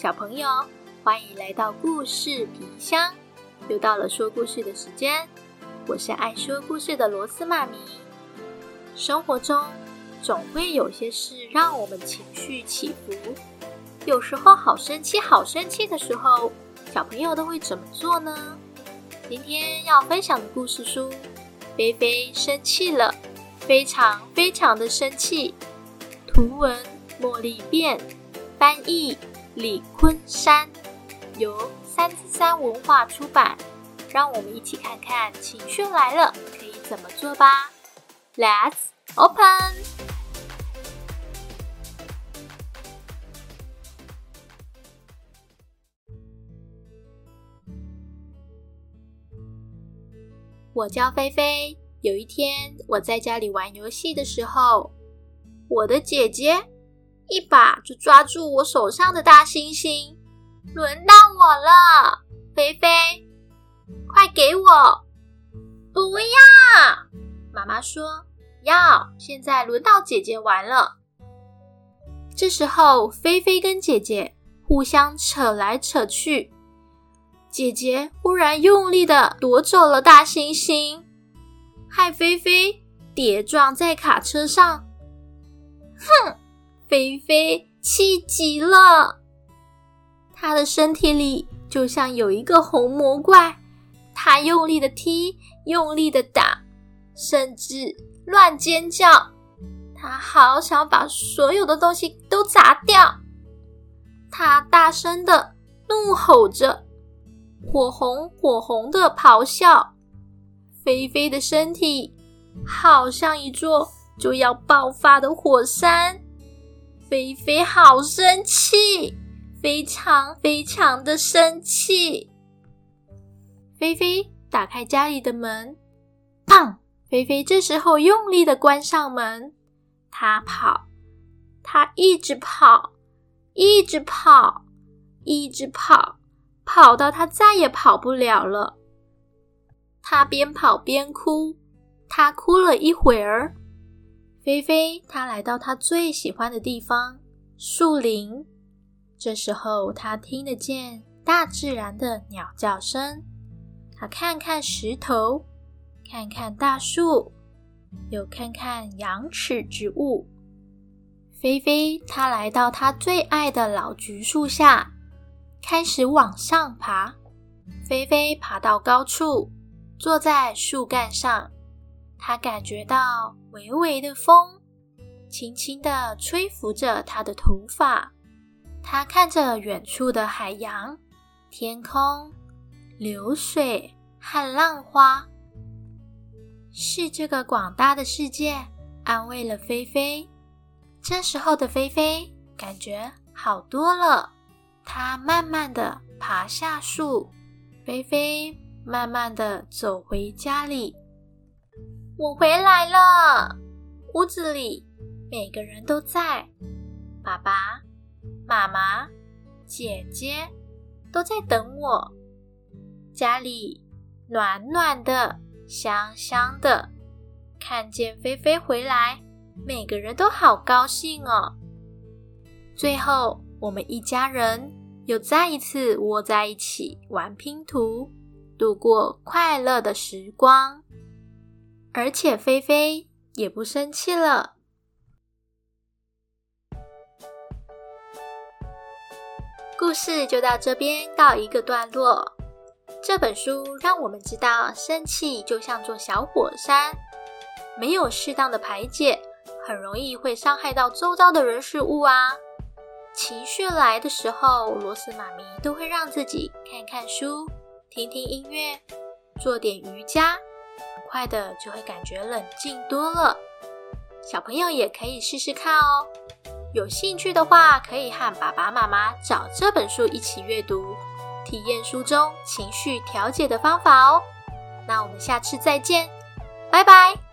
小朋友，欢迎来到故事皮箱，又到了说故事的时间。我是爱说故事的螺丝妈咪。生活中总会有些事让我们情绪起伏，有时候好生气、好生气的时候，小朋友都会怎么做呢？今天要分享的故事书，菲菲生气了，非常非常的生气。图文茉莉变，翻译李昆山，由三之三文化出版。让我们一起看看情绪来了可以怎么做吧。Let's open。我叫菲菲。有一天，我在家里玩游戏的时候，我的姐姐一把就抓住我手上的大猩猩。轮到我了，菲菲，快给我！不要！妈妈说要。现在轮到姐姐玩了。这时候，菲菲跟姐姐互相扯来扯去。姐姐忽然用力的夺走了大猩猩，害菲菲跌撞在卡车上。哼，菲菲气极了，她的身体里就像有一个红魔怪，她用力的踢，用力的打，甚至乱尖叫。她好想把所有的东西都砸掉。她大声的怒吼着。火红火红的咆哮，菲菲的身体好像一座就要爆发的火山。菲菲好生气，非常非常的生气。菲菲打开家里的门，砰！菲菲这时候用力的关上门，她跑，她一直跑，一直跑，一直跑。跑到他再也跑不了了。他边跑边哭，他哭了一会儿。菲菲，他来到他最喜欢的地方——树林。这时候，他听得见大自然的鸟叫声。他看看石头，看看大树，又看看羊齿植物。菲菲，他来到他最爱的老橘树下。开始往上爬，菲菲爬到高处，坐在树干上。他感觉到微微的风，轻轻的吹拂着他的头发。他看着远处的海洋、天空、流水和浪花，是这个广大的世界安慰了菲菲。这时候的菲菲感觉好多了。她慢慢的爬下树，菲菲慢慢的走回家里。我回来了，屋子里每个人都在，爸爸妈妈、姐姐都在等我。家里暖暖的，香香的。看见菲菲回来，每个人都好高兴哦。最后，我们一家人。又再一次窝在一起玩拼图，度过快乐的时光，而且菲菲也不生气了。故事就到这边告一个段落。这本书让我们知道，生气就像座小火山，没有适当的排解，很容易会伤害到周遭的人事物啊。情绪来的时候，罗斯妈咪都会让自己看看书、听听音乐、做点瑜伽，很快的就会感觉冷静多了。小朋友也可以试试看哦。有兴趣的话，可以和爸爸妈妈找这本书一起阅读，体验书中情绪调节的方法哦。那我们下次再见，拜拜。